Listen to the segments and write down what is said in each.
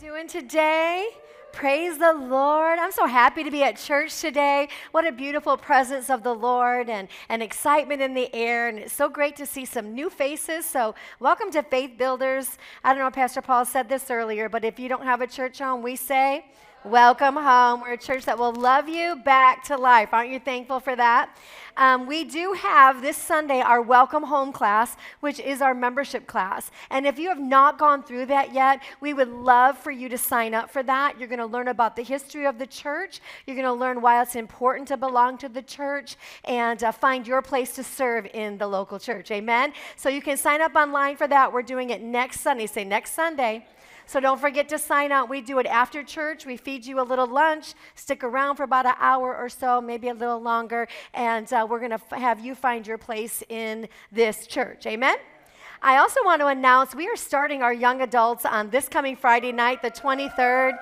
doing today? Praise the Lord. I'm so happy to be at church today. What a beautiful presence of the Lord and, and excitement in the air. And it's so great to see some new faces. So, welcome to Faith Builders. I don't know if Pastor Paul said this earlier, but if you don't have a church home, we say, Welcome home. We're a church that will love you back to life. Aren't you thankful for that? Um, we do have this Sunday our Welcome Home class, which is our membership class. And if you have not gone through that yet, we would love for you to sign up for that. You're going to learn about the history of the church, you're going to learn why it's important to belong to the church, and uh, find your place to serve in the local church. Amen? So you can sign up online for that. We're doing it next Sunday. Say next Sunday. So don't forget to sign up. We do it after church. We feed you a little lunch. Stick around for about an hour or so, maybe a little longer, and uh, we're going to f- have you find your place in this church. Amen? I also want to announce we are starting our young adults on this coming Friday night, the 23rd.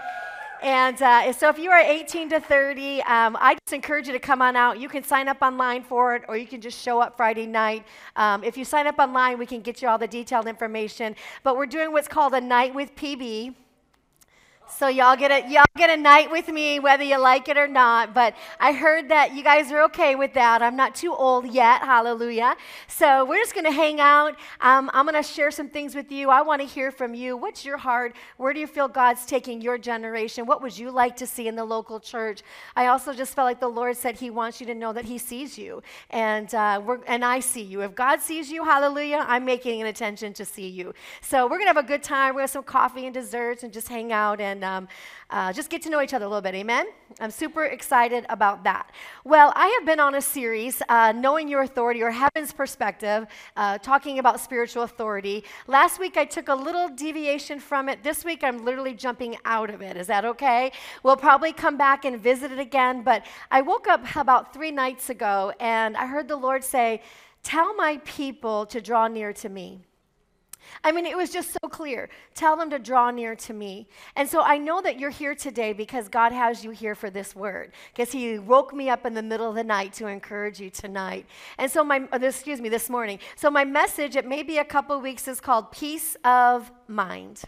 And uh, so if you are 18 to 30, um, I just encourage you to come on out. You can sign up online for it, or you can just show up Friday night. Um, if you sign up online, we can get you all the detailed information. But we're doing what's called a night with PB. So y'all get a y'all get a night with me whether you like it or not. But I heard that you guys are okay with that. I'm not too old yet. Hallelujah. So we're just to hang out. Um, I'm to share some things with you. I want to hear from you. What's your heart? Where do you feel God's taking your generation? What would you like to see in the local church? I also just felt like the Lord said He wants you to know that He sees you, and uh, we're, and I see you. If God sees you, Hallelujah, I'm making an attention to see you. So we're to have a good time. We're to have some coffee and desserts and just hang out and um, uh, just get to know each other a little bit. Amen? I'm super excited about that. Well, I have been on a series, uh, Knowing Your Authority or Heaven's Perspective, uh, talking about spiritual authority. Last week I took a little deviation from it. This week I'm literally jumping out of it. Is that okay? We'll probably come back and visit it again. But I woke up about three nights ago and I heard the Lord say, Tell my people to draw near to me. I mean, it was just so clear. Tell them to draw near to me. And so I know that you're here today because God has you here for this word, because He woke me up in the middle of the night to encourage you tonight. And so, my, uh, excuse me, this morning. So, my message, it may be a couple weeks, is called Peace of Mind.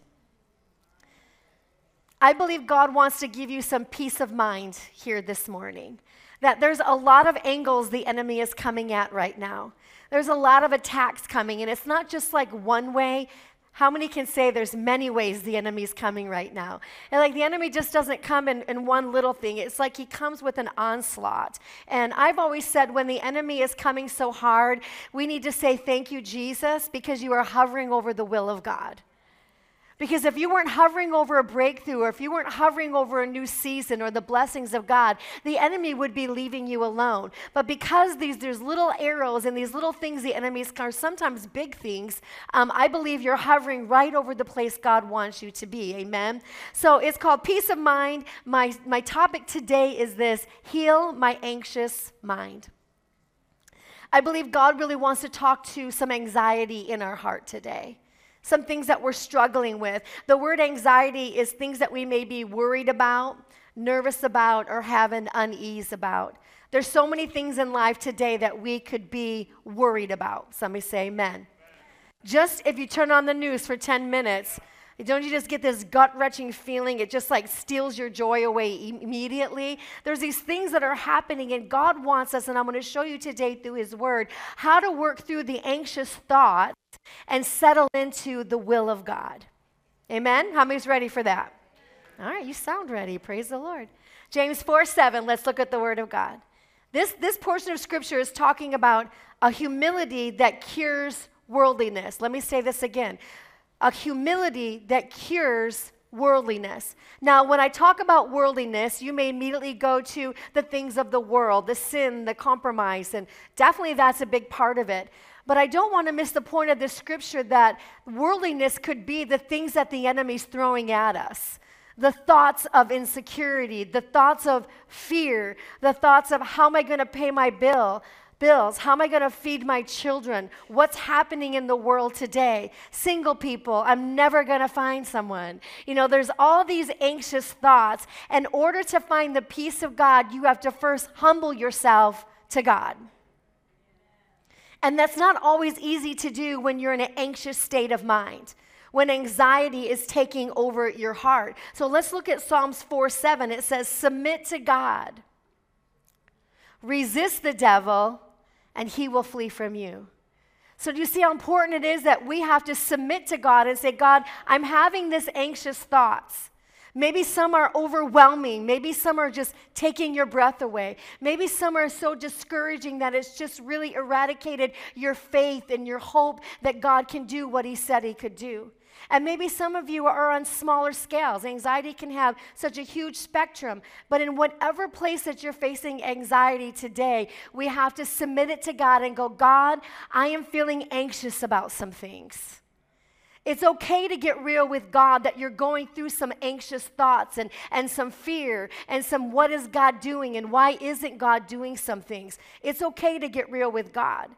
I believe God wants to give you some peace of mind here this morning. That there's a lot of angles the enemy is coming at right now. There's a lot of attacks coming, and it's not just like one way. How many can say there's many ways the enemy's coming right now? And like the enemy just doesn't come in, in one little thing. It's like he comes with an onslaught. And I've always said when the enemy is coming so hard, we need to say, Thank you, Jesus, because you are hovering over the will of God. Because if you weren't hovering over a breakthrough, or if you weren't hovering over a new season or the blessings of God, the enemy would be leaving you alone. But because these, there's little arrows and these little things the enemies are sometimes big things, um, I believe you're hovering right over the place God wants you to be. Amen? So it's called Peace of Mind. My, my topic today is this Heal My Anxious Mind. I believe God really wants to talk to some anxiety in our heart today some things that we're struggling with. The word anxiety is things that we may be worried about, nervous about, or have an unease about. There's so many things in life today that we could be worried about. Somebody say amen. Just if you turn on the news for 10 minutes, don't you just get this gut wrenching feeling? It just like steals your joy away immediately. There's these things that are happening, and God wants us, and I'm going to show you today through His Word how to work through the anxious thoughts and settle into the will of God. Amen? How many's ready for that? All right, you sound ready. Praise the Lord. James 4 7, let's look at the Word of God. This, this portion of Scripture is talking about a humility that cures worldliness. Let me say this again a humility that cures worldliness. Now, when I talk about worldliness, you may immediately go to the things of the world, the sin, the compromise, and definitely that's a big part of it. But I don't want to miss the point of the scripture that worldliness could be the things that the enemy's throwing at us the thoughts of insecurity, the thoughts of fear, the thoughts of how am I going to pay my bill, bills? How am I going to feed my children? What's happening in the world today? Single people, I'm never going to find someone. You know, there's all these anxious thoughts. In order to find the peace of God, you have to first humble yourself to God. And that's not always easy to do when you're in an anxious state of mind when anxiety is taking over your heart. So let's look at Psalms 4 7. It says, Submit to God, resist the devil, and he will flee from you. So, do you see how important it is that we have to submit to God and say, God, I'm having this anxious thoughts. Maybe some are overwhelming. Maybe some are just taking your breath away. Maybe some are so discouraging that it's just really eradicated your faith and your hope that God can do what He said He could do. And maybe some of you are on smaller scales. Anxiety can have such a huge spectrum. But in whatever place that you're facing anxiety today, we have to submit it to God and go, God, I am feeling anxious about some things. It's okay to get real with God that you're going through some anxious thoughts and, and some fear and some what is God doing and why isn't God doing some things. It's okay to get real with God.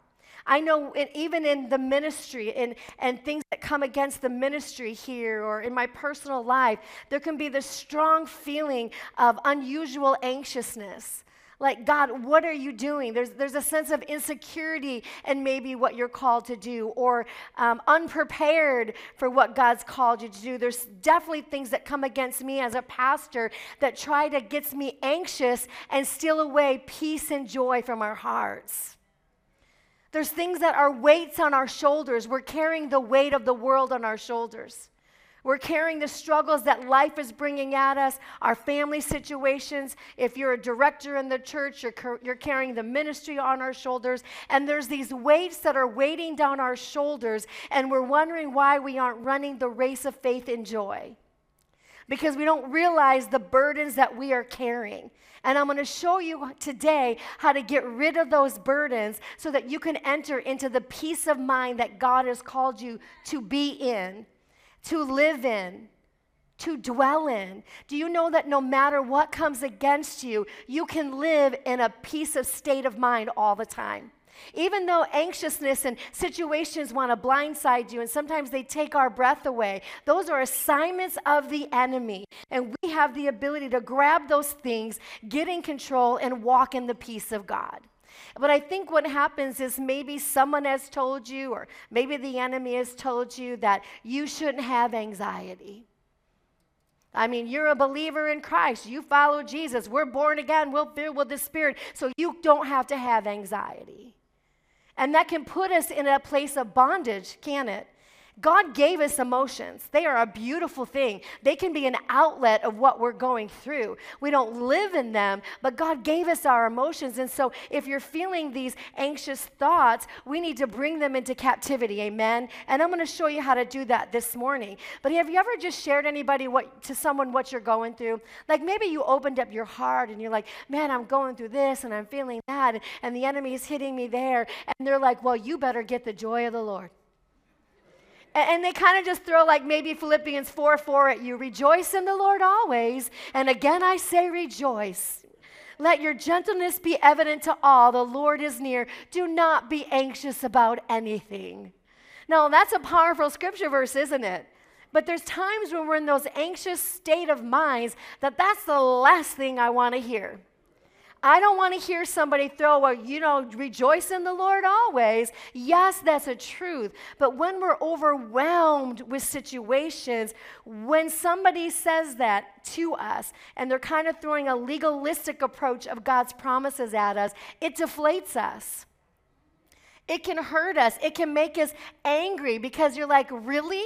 I know it, even in the ministry and, and things that come against the ministry here or in my personal life, there can be this strong feeling of unusual anxiousness. Like, God, what are you doing? There's, there's a sense of insecurity and maybe what you're called to do, or um, unprepared for what God's called you to do. There's definitely things that come against me as a pastor that try to get me anxious and steal away peace and joy from our hearts. There's things that are weights on our shoulders. We're carrying the weight of the world on our shoulders. We're carrying the struggles that life is bringing at us, our family situations. If you're a director in the church, you're, you're carrying the ministry on our shoulders. And there's these weights that are weighting down our shoulders, and we're wondering why we aren't running the race of faith in joy. Because we don't realize the burdens that we are carrying. And I'm going to show you today how to get rid of those burdens so that you can enter into the peace of mind that God has called you to be in to live in, to dwell in. Do you know that no matter what comes against you, you can live in a peace of state of mind all the time? Even though anxiousness and situations want to blindside you and sometimes they take our breath away, those are assignments of the enemy. And we have the ability to grab those things, get in control, and walk in the peace of God. But I think what happens is maybe someone has told you, or maybe the enemy has told you, that you shouldn't have anxiety. I mean, you're a believer in Christ. You follow Jesus. We're born again. We're filled with the Spirit. So you don't have to have anxiety. And that can put us in a place of bondage, can it? God gave us emotions. They are a beautiful thing. They can be an outlet of what we're going through. We don't live in them, but God gave us our emotions. And so if you're feeling these anxious thoughts, we need to bring them into captivity. Amen. And I'm going to show you how to do that this morning. But have you ever just shared anybody what to someone what you're going through? Like maybe you opened up your heart and you're like, "Man, I'm going through this and I'm feeling that and the enemy is hitting me there." And they're like, "Well, you better get the joy of the Lord." And they kind of just throw like maybe Philippians 4 4 at you. Rejoice in the Lord always. And again, I say rejoice. Let your gentleness be evident to all. The Lord is near. Do not be anxious about anything. Now, that's a powerful scripture verse, isn't it? But there's times when we're in those anxious state of minds that that's the last thing I want to hear. I don't want to hear somebody throw a, you know, rejoice in the Lord always. Yes, that's a truth. But when we're overwhelmed with situations, when somebody says that to us and they're kind of throwing a legalistic approach of God's promises at us, it deflates us. It can hurt us. It can make us angry because you're like, really?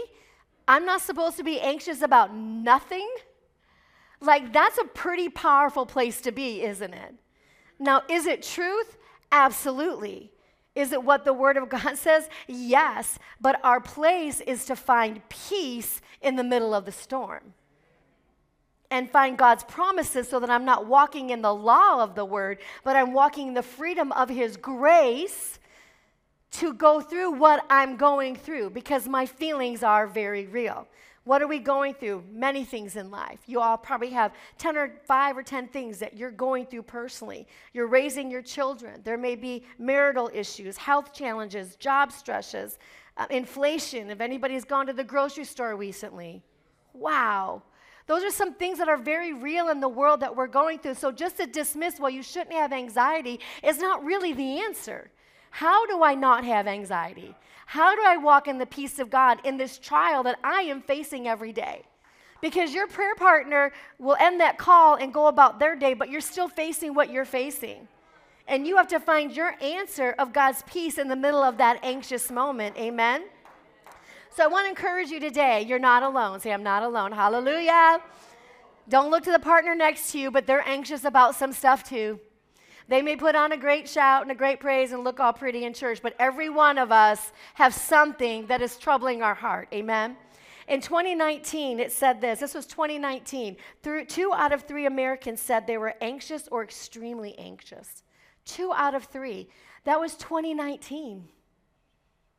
I'm not supposed to be anxious about nothing? Like, that's a pretty powerful place to be, isn't it? Now, is it truth? Absolutely. Is it what the Word of God says? Yes. But our place is to find peace in the middle of the storm and find God's promises so that I'm not walking in the law of the Word, but I'm walking in the freedom of His grace to go through what I'm going through because my feelings are very real. What are we going through? Many things in life. You all probably have 10 or 5 or 10 things that you're going through personally. You're raising your children. There may be marital issues, health challenges, job stresses, uh, inflation. If anybody's gone to the grocery store recently, wow. Those are some things that are very real in the world that we're going through. So just to dismiss, well, you shouldn't have anxiety is not really the answer. How do I not have anxiety? How do I walk in the peace of God in this trial that I am facing every day? Because your prayer partner will end that call and go about their day, but you're still facing what you're facing. And you have to find your answer of God's peace in the middle of that anxious moment. Amen? So I want to encourage you today. You're not alone. Say, I'm not alone. Hallelujah. Don't look to the partner next to you, but they're anxious about some stuff too. They may put on a great shout and a great praise and look all pretty in church, but every one of us have something that is troubling our heart. Amen? In 2019, it said this this was 2019. Through, two out of three Americans said they were anxious or extremely anxious. Two out of three. That was 2019.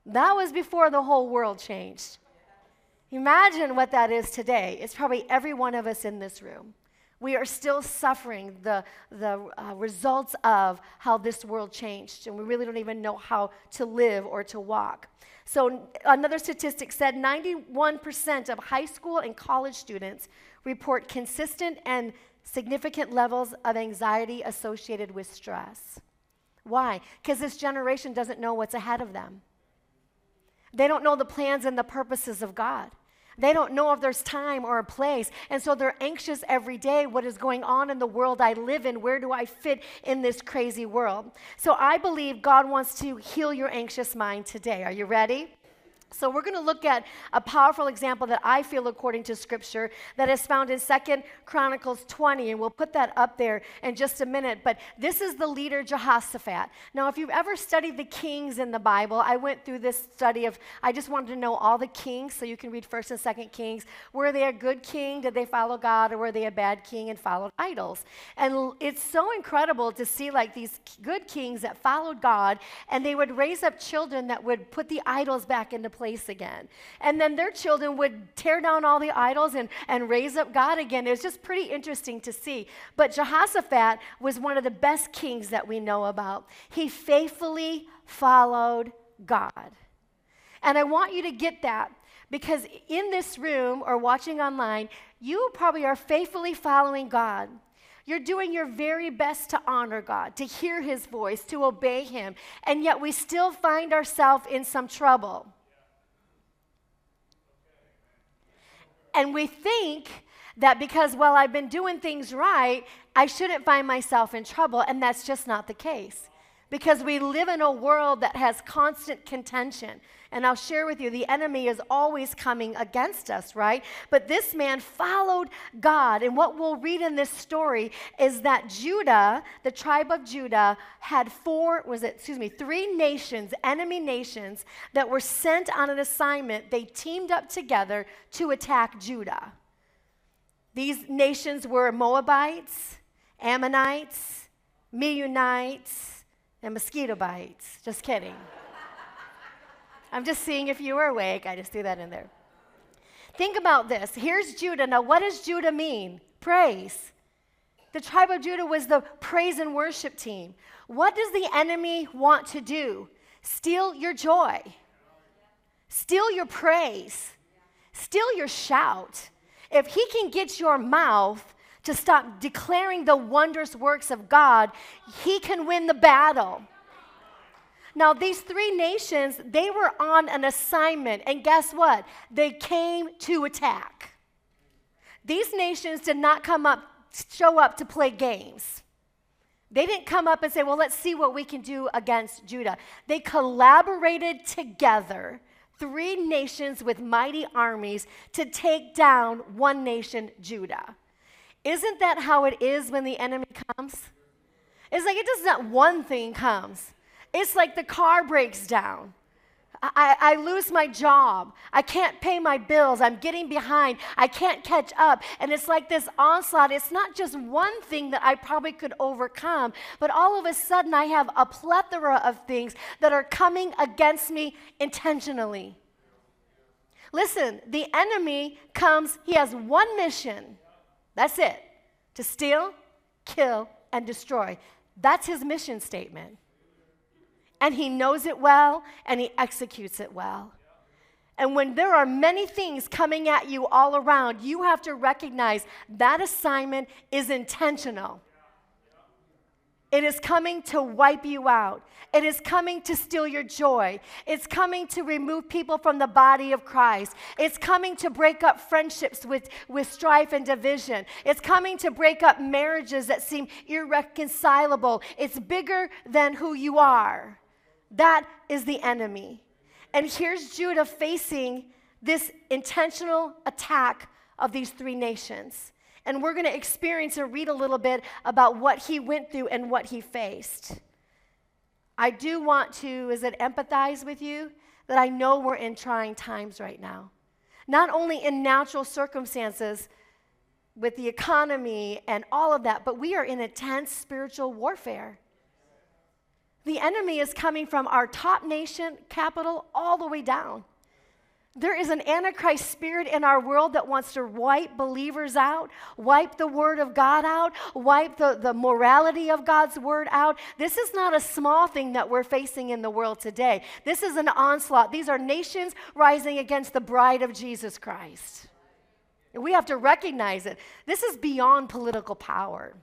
That was before the whole world changed. Imagine what that is today. It's probably every one of us in this room. We are still suffering the, the uh, results of how this world changed, and we really don't even know how to live or to walk. So, another statistic said 91% of high school and college students report consistent and significant levels of anxiety associated with stress. Why? Because this generation doesn't know what's ahead of them. They don't know the plans and the purposes of God. They don't know if there's time or a place. And so they're anxious every day. What is going on in the world I live in? Where do I fit in this crazy world? So I believe God wants to heal your anxious mind today. Are you ready? So we're going to look at a powerful example that I feel according to scripture that is found in Second Chronicles 20 and we'll put that up there in just a minute, but this is the leader Jehoshaphat. Now if you've ever studied the kings in the Bible, I went through this study of I just wanted to know all the kings so you can read 1st and 2nd Kings. Were they a good king? Did they follow God or were they a bad king and followed idols? And it's so incredible to see like these good kings that followed God and they would raise up children that would put the idols back into place place again. And then their children would tear down all the idols and, and raise up God again. It was just pretty interesting to see. But Jehoshaphat was one of the best kings that we know about. He faithfully followed God. And I want you to get that because in this room or watching online, you probably are faithfully following God. You're doing your very best to honor God, to hear His voice, to obey Him, and yet we still find ourselves in some trouble. And we think that because, well, I've been doing things right, I shouldn't find myself in trouble. And that's just not the case. Because we live in a world that has constant contention. And I'll share with you, the enemy is always coming against us, right? But this man followed God. And what we'll read in this story is that Judah, the tribe of Judah, had four, was it, excuse me, three nations, enemy nations, that were sent on an assignment. They teamed up together to attack Judah. These nations were Moabites, Ammonites, Meunites, and mosquito bites. Just kidding. I'm just seeing if you were awake. I just threw that in there. Think about this. Here's Judah. Now, what does Judah mean? Praise. The tribe of Judah was the praise and worship team. What does the enemy want to do? Steal your joy, steal your praise, steal your shout. If he can get your mouth to stop declaring the wondrous works of God, he can win the battle. Now, these three nations, they were on an assignment, and guess what? They came to attack. These nations did not come up, show up to play games. They didn't come up and say, well, let's see what we can do against Judah. They collaborated together, three nations with mighty armies, to take down one nation, Judah. Isn't that how it is when the enemy comes? It's like it does not one thing comes. It's like the car breaks down. I, I, lose my job. I can't pay my bills. I'm getting behind. I can't catch up. And it's like this onslaught. It's not just one thing that I probably could overcome, but all of a sudden I have a plethora of things that are coming against me intentionally. Listen, the enemy comes, he has one mission. That's it to steal, kill, and destroy. That's his mission statement and he knows it well and he executes it well. And when there are many things coming at you all around, you have to recognize that assignment is intentional. It is coming to wipe you out. It is coming to steal your joy. It's coming to remove people from the body of Christ. It's coming to break up friendships with, with strife and division. It's coming to break up marriages that seem irreconcilable. It's bigger than who you are. That is the enemy. And here's Judah facing this intentional attack of these three nations. And we're going to experience and read a little bit about what he went through and what he faced. I do want to, is it empathize with you? That I know we're in trying times right now. Not only in natural circumstances with the economy and all of that, but we are in intense spiritual warfare. The enemy is coming from our top nation capital all the way down. There is an antichrist spirit in our world that wants to wipe believers out, wipe the word of God out, wipe the, the morality of God's word out. This is not a small thing that we're facing in the world today. This is an onslaught. These are nations rising against the bride of Jesus Christ. We have to recognize it. This is beyond political power,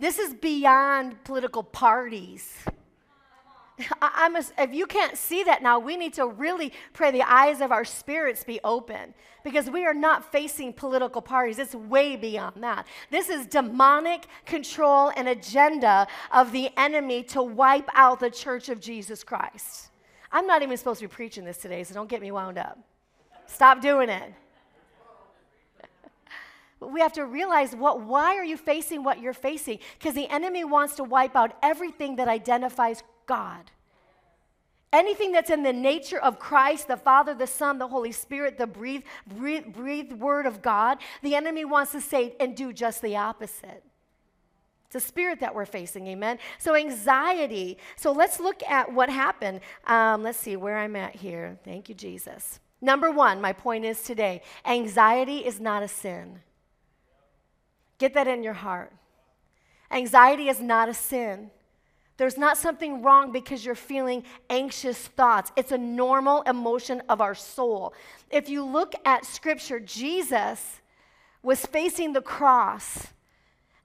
this is beyond political parties. I, must, if you can't see that now, we need to really pray the eyes of our spirits be open because we are not facing political parties. It's way beyond that. This is demonic control and agenda of the enemy to wipe out the church of Jesus Christ. I'm not even supposed to be preaching this today, so don't get me wound up. Stop doing it. we have to realize what why are you facing what you're facing because the enemy wants to wipe out everything that identifies God. Anything that's in the nature of Christ, the Father, the Son, the Holy Spirit, the breathed, word of God, the enemy wants to say and do just the opposite. It's a spirit that we're facing, amen? So, anxiety. So, let's look at what happened. Um, let's see where I'm at here. Thank you, Jesus. Number one, my point is today anxiety is not a sin. Get that in your heart. Anxiety is not a sin. There's not something wrong because you're feeling anxious thoughts. It's a normal emotion of our soul. If you look at scripture, Jesus was facing the cross.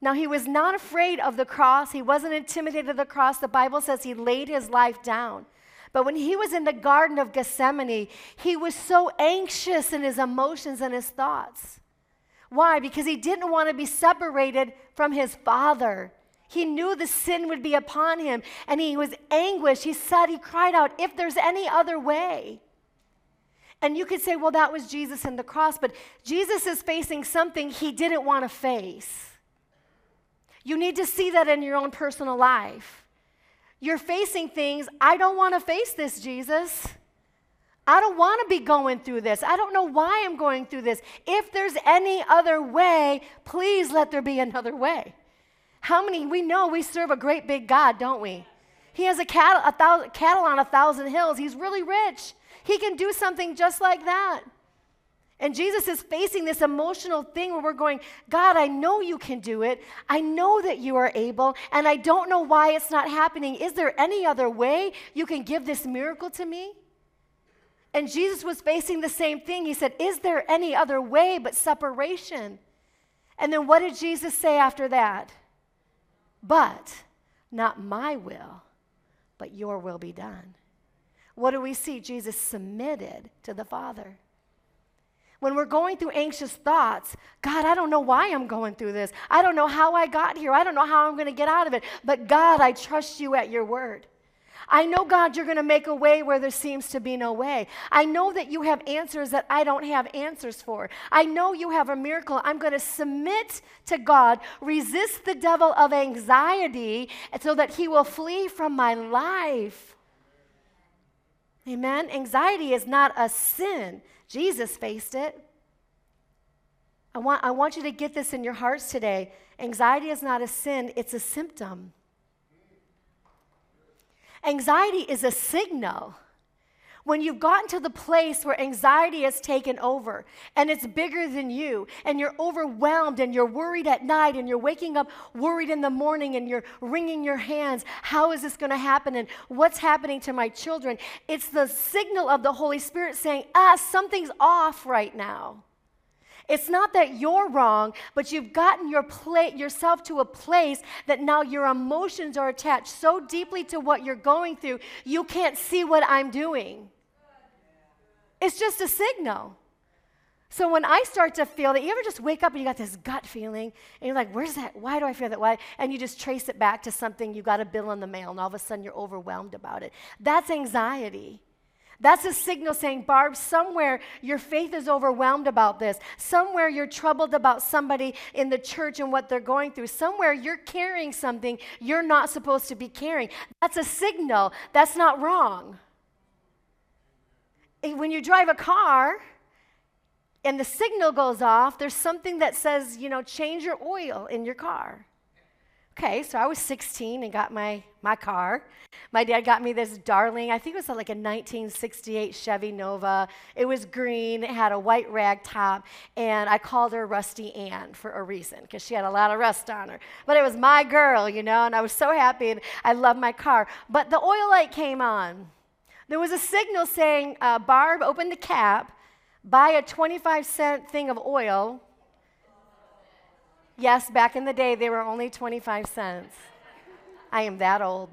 Now, he was not afraid of the cross, he wasn't intimidated of the cross. The Bible says he laid his life down. But when he was in the Garden of Gethsemane, he was so anxious in his emotions and his thoughts. Why? Because he didn't want to be separated from his Father. He knew the sin would be upon him and he was anguished. He said, he cried out, If there's any other way. And you could say, well, that was Jesus in the cross, but Jesus is facing something he didn't want to face. You need to see that in your own personal life. You're facing things, I don't want to face this, Jesus. I don't want to be going through this. I don't know why I'm going through this. If there's any other way, please let there be another way. How many, we know we serve a great big God, don't we? He has a cattle, a thousand, cattle on a thousand hills. He's really rich. He can do something just like that. And Jesus is facing this emotional thing where we're going, God, I know you can do it. I know that you are able, and I don't know why it's not happening. Is there any other way you can give this miracle to me? And Jesus was facing the same thing. He said, Is there any other way but separation? And then what did Jesus say after that? But not my will, but your will be done. What do we see? Jesus submitted to the Father. When we're going through anxious thoughts, God, I don't know why I'm going through this. I don't know how I got here. I don't know how I'm going to get out of it. But God, I trust you at your word. I know, God, you're going to make a way where there seems to be no way. I know that you have answers that I don't have answers for. I know you have a miracle. I'm going to submit to God, resist the devil of anxiety so that he will flee from my life. Amen. Anxiety is not a sin, Jesus faced it. I want, I want you to get this in your hearts today. Anxiety is not a sin, it's a symptom. Anxiety is a signal. When you've gotten to the place where anxiety has taken over and it's bigger than you, and you're overwhelmed and you're worried at night and you're waking up worried in the morning and you're wringing your hands, how is this going to happen and what's happening to my children? It's the signal of the Holy Spirit saying, ah, something's off right now. It's not that you're wrong, but you've gotten your pla- yourself to a place that now your emotions are attached so deeply to what you're going through, you can't see what I'm doing. It's just a signal. So when I start to feel that, you ever just wake up and you got this gut feeling, and you're like, where's that? Why do I feel that Why? And you just trace it back to something you got a bill in the mail, and all of a sudden you're overwhelmed about it. That's anxiety. That's a signal saying, Barb, somewhere your faith is overwhelmed about this. Somewhere you're troubled about somebody in the church and what they're going through. Somewhere you're carrying something you're not supposed to be carrying. That's a signal. That's not wrong. When you drive a car, and the signal goes off, there's something that says, you know, change your oil in your car. Okay, so I was 16 and got my, my car. My dad got me this darling, I think it was like a 1968 Chevy Nova. It was green, it had a white rag top, and I called her Rusty Ann for a reason because she had a lot of rust on her. But it was my girl, you know, and I was so happy and I loved my car. But the oil light came on. There was a signal saying, uh, Barb, open the cap buy a 25 cent thing of oil. Yes, back in the day, they were only 25 cents. I am that old.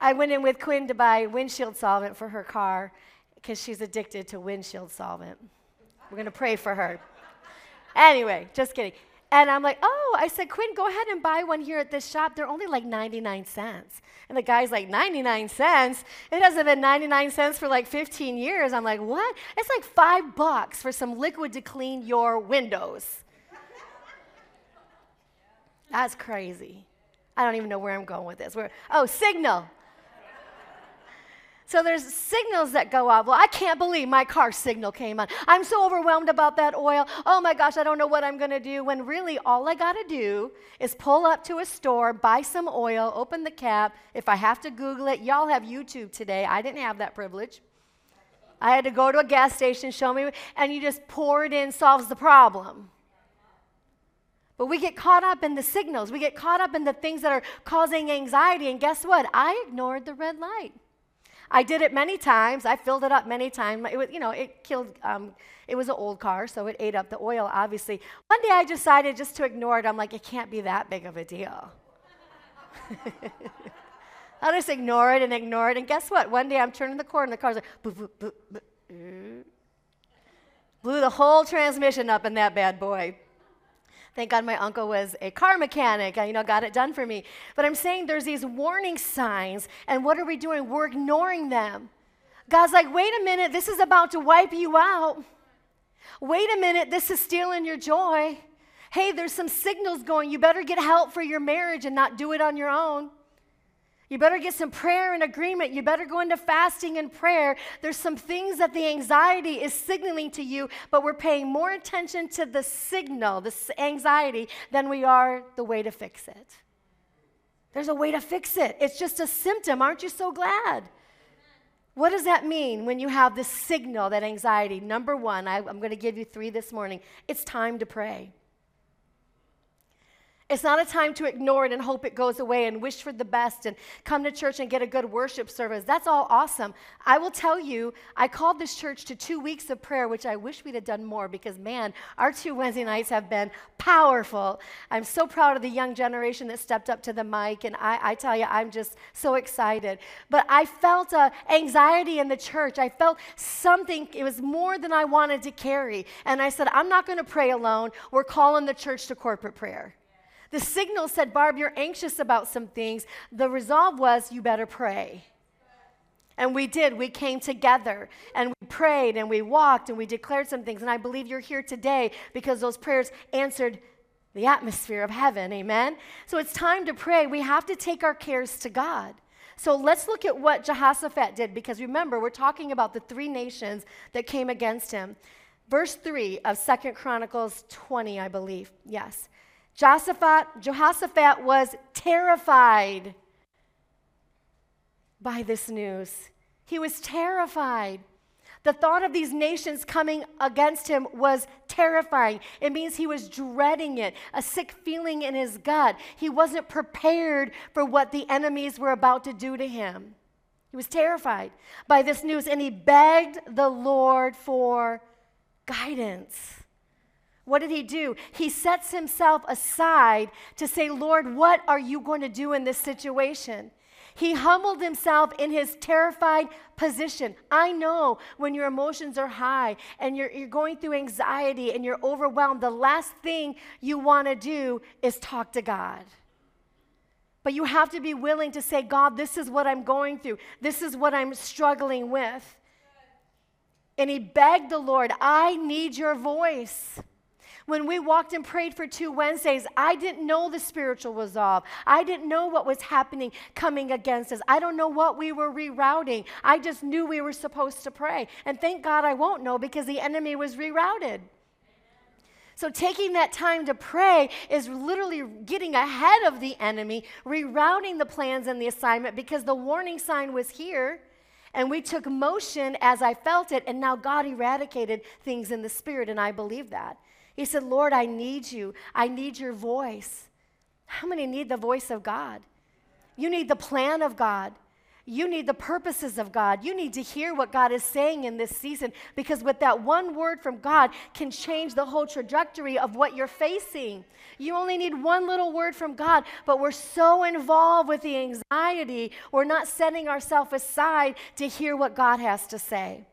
I went in with Quinn to buy windshield solvent for her car because she's addicted to windshield solvent. We're going to pray for her. Anyway, just kidding. And I'm like, oh, I said, Quinn, go ahead and buy one here at this shop. They're only like 99 cents. And the guy's like, 99 cents? It hasn't been 99 cents for like 15 years. I'm like, what? It's like five bucks for some liquid to clean your windows. That's crazy. I don't even know where I'm going with this. We're, oh, signal. So there's signals that go off. Well, I can't believe my car signal came on. I'm so overwhelmed about that oil. Oh my gosh, I don't know what I'm going to do. When really all I got to do is pull up to a store, buy some oil, open the cap. If I have to Google it, y'all have YouTube today. I didn't have that privilege. I had to go to a gas station, show me, and you just pour it in, solves the problem. But we get caught up in the signals. We get caught up in the things that are causing anxiety. And guess what? I ignored the red light. I did it many times. I filled it up many times. It was, you know, it killed. Um, it was an old car, so it ate up the oil. Obviously, one day I decided just to ignore it. I'm like, it can't be that big of a deal. I'll just ignore it and ignore it. And guess what? One day I'm turning the corner, and the car's like, boop, boop, boop, blew the whole transmission up in that bad boy. Thank God my uncle was a car mechanic, uh, you know, got it done for me. But I'm saying there's these warning signs, and what are we doing? We're ignoring them. God's like, wait a minute, this is about to wipe you out. Wait a minute, this is stealing your joy. Hey, there's some signals going. You better get help for your marriage and not do it on your own. You better get some prayer and agreement. You better go into fasting and prayer. There's some things that the anxiety is signaling to you, but we're paying more attention to the signal, the anxiety, than we are the way to fix it. There's a way to fix it. It's just a symptom. Aren't you so glad? What does that mean when you have this signal, that anxiety? Number one, I, am going to give you three this morning. It's time to pray. It's not a time to ignore it and hope it goes away and wish for the best and come to church and get a good worship service. That's all awesome. I will tell you, I called this church to two weeks of prayer, which I wish we'd have done more because, man, our two Wednesday nights have been powerful. I'm so proud of the young generation that stepped up to the mic, and I, I tell you, I'm just so excited. But I felt uh, anxiety in the church. I felt something, it was more than I wanted to carry. And I said, I'm not going to pray alone. We're calling the church to corporate prayer. The signal said, Barb, you're anxious about some things. The resolve was, you better pray. And we did. We came together and we prayed and we walked and we declared some things. And I believe you're here today because those prayers answered the atmosphere of heaven. Amen? So it's time to pray. We have to take our cares to God. So let's look at what Jehoshaphat did because remember, we're talking about the three nations that came against him. Verse 3 of Second Chronicles 20, I believe. Yes. Jehoshaphat, Jehoshaphat was terrified by this news. He was terrified. The thought of these nations coming against him was terrifying. It means he was dreading it, a sick feeling in his gut. He wasn't prepared for what the enemies were about to do to him. He was terrified by this news and he begged the Lord for guidance. What did he do? He sets himself aside to say, Lord, what are you going to do in this situation? He humbled himself in his terrified position. I know when your emotions are high and you're, you're going through anxiety and you're overwhelmed, the last thing you want to do is talk to God. But you have to be willing to say, God, this is what I'm going through, this is what I'm struggling with. And he begged the Lord, I need your voice. When we walked and prayed for two Wednesdays, I didn't know the spiritual resolve. I didn't know what was happening coming against us. I don't know what we were rerouting. I just knew we were supposed to pray. And thank God I won't know because the enemy was rerouted. So, taking that time to pray is literally getting ahead of the enemy, rerouting the plans and the assignment because the warning sign was here. And we took motion as I felt it, and now God eradicated things in the spirit, and I believe that. He said, Lord, I need you. I need your voice. How many need the voice of God? You need the plan of God. You need the purposes of God. You need to hear what God is saying in this season because with that one word from God can change the whole trajectory of what you're facing. You only need one little word from God, but we're so involved with the anxiety, we're not setting ourselves aside to hear what God has to say.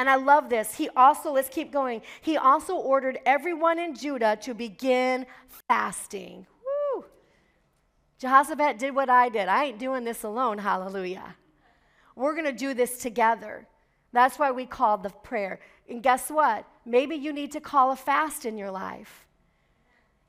And I love this. He also, let's keep going. He also ordered everyone in Judah to begin fasting. Woo! Jehoshaphat did what I did. I ain't doing this alone. Hallelujah. We're going to do this together. That's why we called the prayer. And guess what? Maybe you need to call a fast in your life.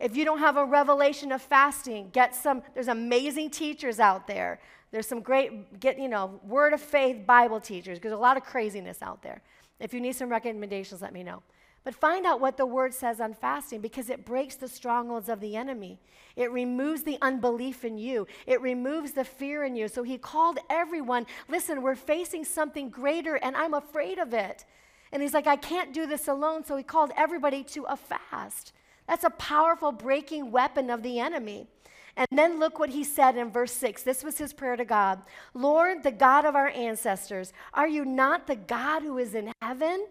If you don't have a revelation of fasting, get some, there's amazing teachers out there. There's some great, get, you know, word of faith Bible teachers, there's a lot of craziness out there. If you need some recommendations, let me know. But find out what the word says on fasting because it breaks the strongholds of the enemy. It removes the unbelief in you, it removes the fear in you. So he called everyone listen, we're facing something greater and I'm afraid of it. And he's like, I can't do this alone. So he called everybody to a fast. That's a powerful breaking weapon of the enemy. And then look what he said in verse 6. This was his prayer to God Lord, the God of our ancestors, are you not the God who is in heaven?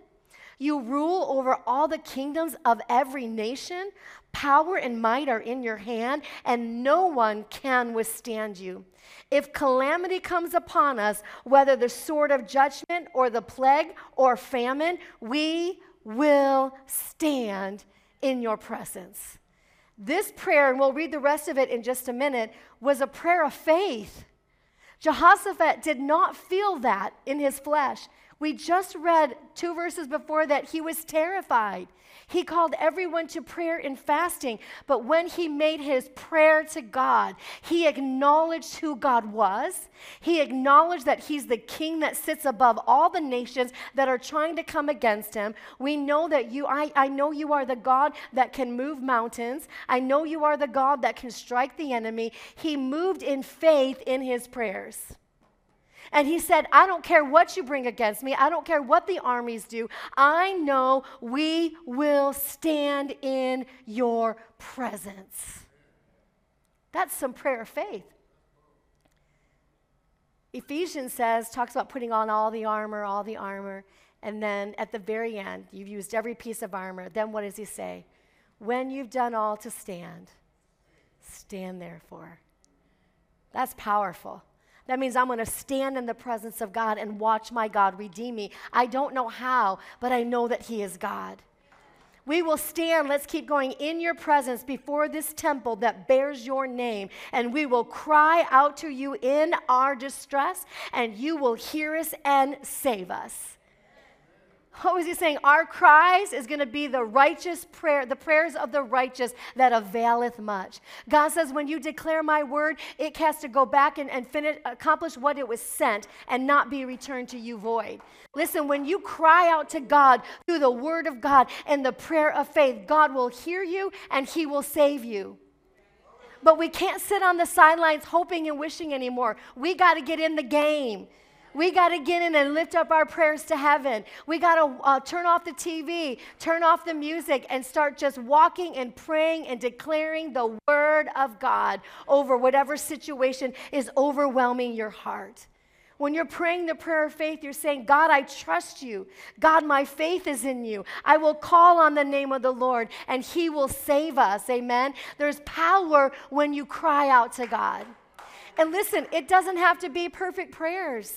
You rule over all the kingdoms of every nation. Power and might are in your hand, and no one can withstand you. If calamity comes upon us, whether the sword of judgment or the plague or famine, we will stand in your presence. This prayer, and we'll read the rest of it in just a minute, was a prayer of faith. Jehoshaphat did not feel that in his flesh. We just read two verses before that he was terrified. He called everyone to prayer and fasting, but when he made his prayer to God, he acknowledged who God was. He acknowledged that he's the king that sits above all the nations that are trying to come against him. We know that you, I, I know you are the God that can move mountains. I know you are the God that can strike the enemy. He moved in faith in his prayers. And he said, I don't care what you bring against me. I don't care what the armies do. I know we will stand in your presence. That's some prayer of faith. Ephesians says, talks about putting on all the armor, all the armor. And then at the very end, you've used every piece of armor. Then what does he say? When you've done all to stand, stand therefore. That's powerful. That means I'm going to stand in the presence of God and watch my God redeem me. I don't know how, but I know that He is God. We will stand, let's keep going, in your presence before this temple that bears your name, and we will cry out to you in our distress, and you will hear us and save us. What was he saying? Our cries is going to be the righteous prayer, the prayers of the righteous that availeth much. God says, when you declare my word, it has to go back and, and finish, accomplish what it was sent and not be returned to you void. Listen, when you cry out to God through the word of God and the prayer of faith, God will hear you and he will save you. But we can't sit on the sidelines hoping and wishing anymore. We got to get in the game. We got to get in and lift up our prayers to heaven. We got to uh, turn off the TV, turn off the music, and start just walking and praying and declaring the word of God over whatever situation is overwhelming your heart. When you're praying the prayer of faith, you're saying, God, I trust you. God, my faith is in you. I will call on the name of the Lord and he will save us. Amen. There's power when you cry out to God. And listen, it doesn't have to be perfect prayers.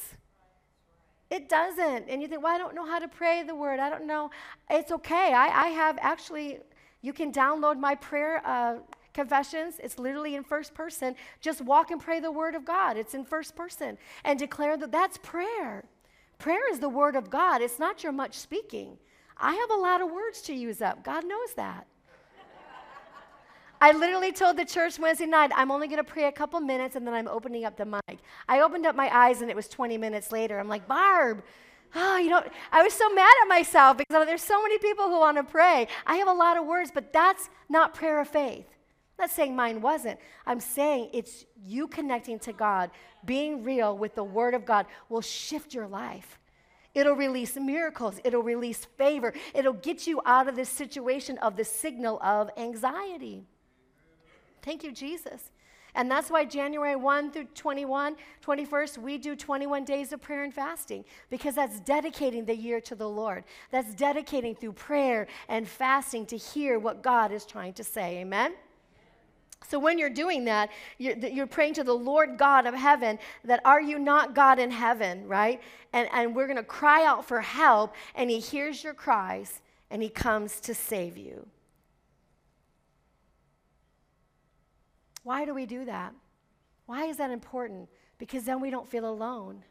It doesn't. And you think, well, I don't know how to pray the word. I don't know. It's okay. I, I have actually, you can download my prayer. Uh, confessions, it's literally in first person. Just walk and pray the word of God. It's in first person and declare that that's prayer. Prayer is the word of God. It's not your much speaking. I have a lot of words to use up. God knows that. I literally told the church Wednesday night, I'm only going to pray a couple minutes and then I'm opening up the mic. I opened up my eyes and it was 20 minutes later. I'm like, Barb, oh, you know, I was so mad at myself because there's so many people who want to pray. I have a lot of words, but that's not prayer of faith. I'm not saying mine wasn't. I'm saying it's you connecting to God, being real with the Word of God will shift your life. It'll release miracles. It'll release favor. It'll get you out of this situation of the signal of anxiety. Thank you, Jesus. And that's why January 1 through 21, 21st, we do 21 days of prayer and fasting because that's dedicating the year to the Lord. That's dedicating through prayer and fasting to hear what God is trying to say. Amen? So, when you're doing that, you're, you're, praying to the Lord God of heaven that are you not God in heaven, right? And, and we're going to cry out for help, and He hears your cries, and He comes to save you. Why do we do that? Why is that important? Because then we don't feel alone.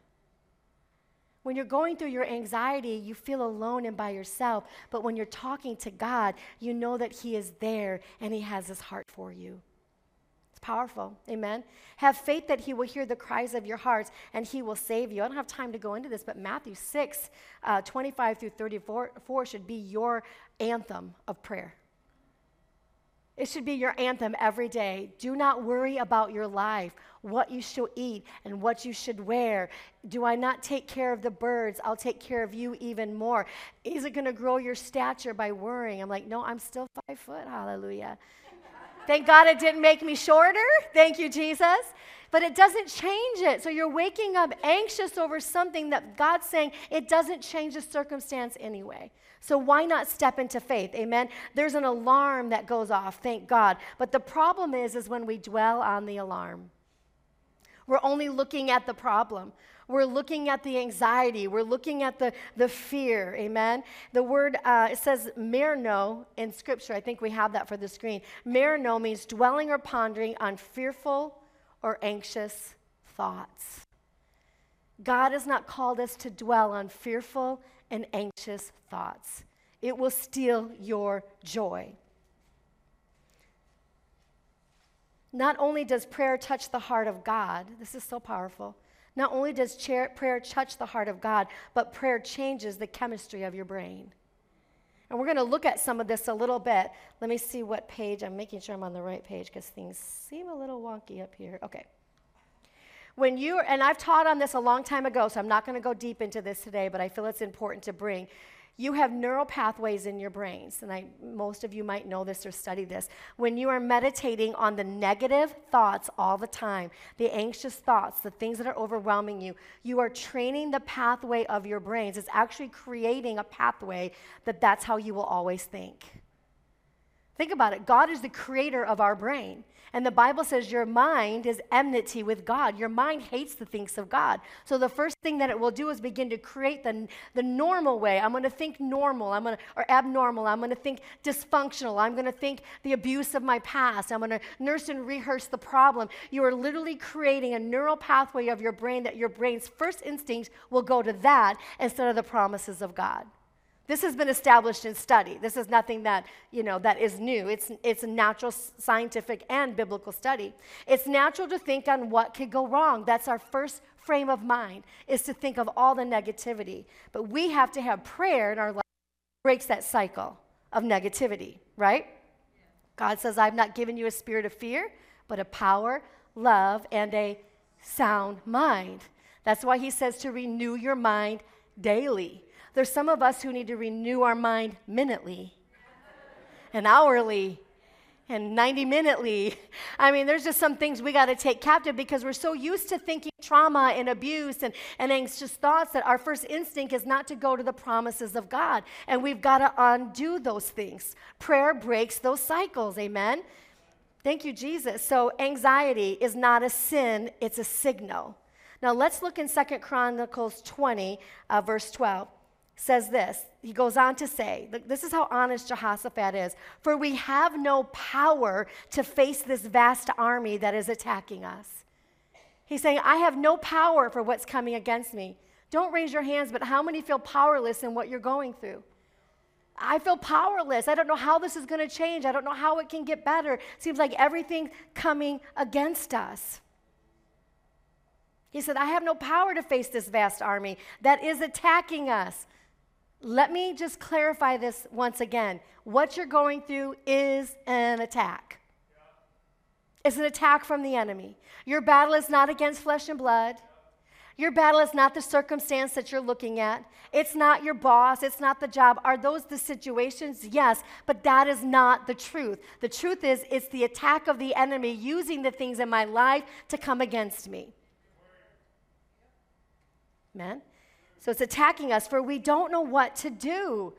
When you're going through your anxiety, you feel alone and by yourself. But when you're talking to God, you know that He is there and He has His heart for you It's powerful. Amen. Have faith that He will hear the cries of your hearts and He will save you. I don't have time to go into this, but Matthew 6, uh, 25 through 34 should be your anthem of prayer. It should be your anthem every day. Do not worry about your life, what you shall eat and what you should wear. Do I not take care of the birds? I'll take care of you even more. Is it going to grow your stature by worrying? I'm like, no, I'm still five foot. Hallelujah. Thank God it didn't make me shorter. Thank you, Jesus. But it doesn't change it. So you're waking up anxious over something that God's saying it doesn't change the circumstance anyway. So why not step into faith? Amen. There's an alarm that goes off, thank God. But the problem is is when we dwell on the alarm. We're only looking at the problem. We're looking at the anxiety. We're looking at the, the fear. Amen. The word, uh, it says merno in scripture. I think we have that for the screen. Merno means dwelling or pondering on fearful or anxious thoughts. God has not called us to dwell on fearful and anxious thoughts, it will steal your joy. Not only does prayer touch the heart of God, this is so powerful. Not only does prayer touch the heart of God, but prayer changes the chemistry of your brain. And we're going to look at some of this a little bit. Let me see what page. I'm making sure I'm on the right page because things seem a little wonky up here. Okay. When you, and I've taught on this a long time ago, so I'm not going to go deep into this today, but I feel it's important to bring you have neural pathways in your brains, and I, most of you might know this or study this. When you are meditating on the negative thoughts all the time, the anxious thoughts, the things that are overwhelming you, you are training the pathway of your brains. It's actually creating a pathway that that's how you will always think. Think about it. God is the creator of our brain. And the Bible says your mind is enmity with God. Your mind hates the things of God. So the first thing that it will do is begin to create the, the normal way. I'm going to think normal, I'm going to, or abnormal. I'm going to think dysfunctional. I'm going to think the abuse of my past. I'm going to nurse and rehearse the problem. You are literally creating a neural pathway of your brain that your brain's first instinct will go to that instead of the promises of God. This has been established in study. This is nothing that, you know, that is new. It's, it's a natural scientific and biblical study. It's natural to think on what could go wrong. That's our first frame of mind, is to think of all the negativity. But we have to have prayer in our life breaks that cycle of negativity, right? God says, I've not given you a spirit of fear, but a power, love, and a sound mind. That's why he says to renew your mind daily. There's some of us who need to renew our mind minutely and hourly and 90 minutely. I mean, there's just some things we got to take captive because we're so used to thinking trauma and abuse and, and anxious thoughts that our first instinct is not to go to the promises of God. And we've got to undo those things. Prayer breaks those cycles. Amen. Thank you, Jesus. So, anxiety is not a sin, it's a signal. Now, let's look in Second Chronicles 20, uh, verse 12 says this. He goes on to say, this is how honest Jehoshaphat is. For we have no power to face this vast army that is attacking us. He's saying, I have no power for what's coming against me. Don't raise your hands, but how many feel powerless in what you're going through? I feel powerless. I don't know how this is going to change. I don't know how it can get better. Seems like everything's coming against us. He said, I have no power to face this vast army that is attacking us. Let me just clarify this once again. What you're going through is an attack. It's an attack from the enemy. Your battle is not against flesh and blood. Your battle is not the circumstance that you're looking at. It's not your boss. It's not the job. Are those the situations? Yes, but that is not the truth. The truth is, it's the attack of the enemy using the things in my life to come against me. Amen? So it's attacking us, for we don't know what to do.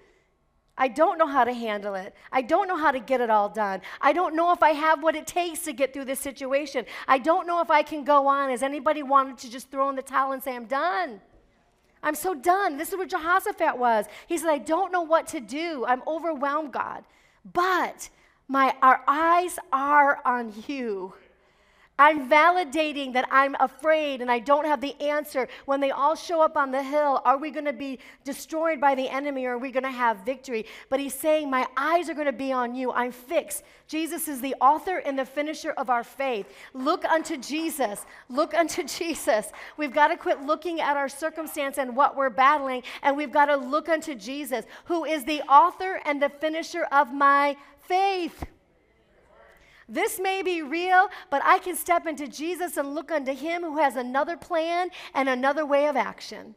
I don't know how to handle it. I don't know how to get it all done. I don't know if I have what it takes to get through this situation. I don't know if I can go on. Has anybody wanted to just throw in the towel and say, I'm done? I'm so done. This is where Jehoshaphat was. He said, I don't know what to do. I'm overwhelmed, God. But my, our eyes are on you. I'm validating that I'm afraid and I don't have the answer. When they all show up on the hill, are we going to be destroyed by the enemy or are we going to have victory? But he's saying, My eyes are going to be on you. I'm fixed. Jesus is the author and the finisher of our faith. Look unto Jesus. Look unto Jesus. We've got to quit looking at our circumstance and what we're battling, and we've got to look unto Jesus, who is the author and the finisher of my faith. This may be real, but I can step into Jesus and look unto him who has another plan and another way of action.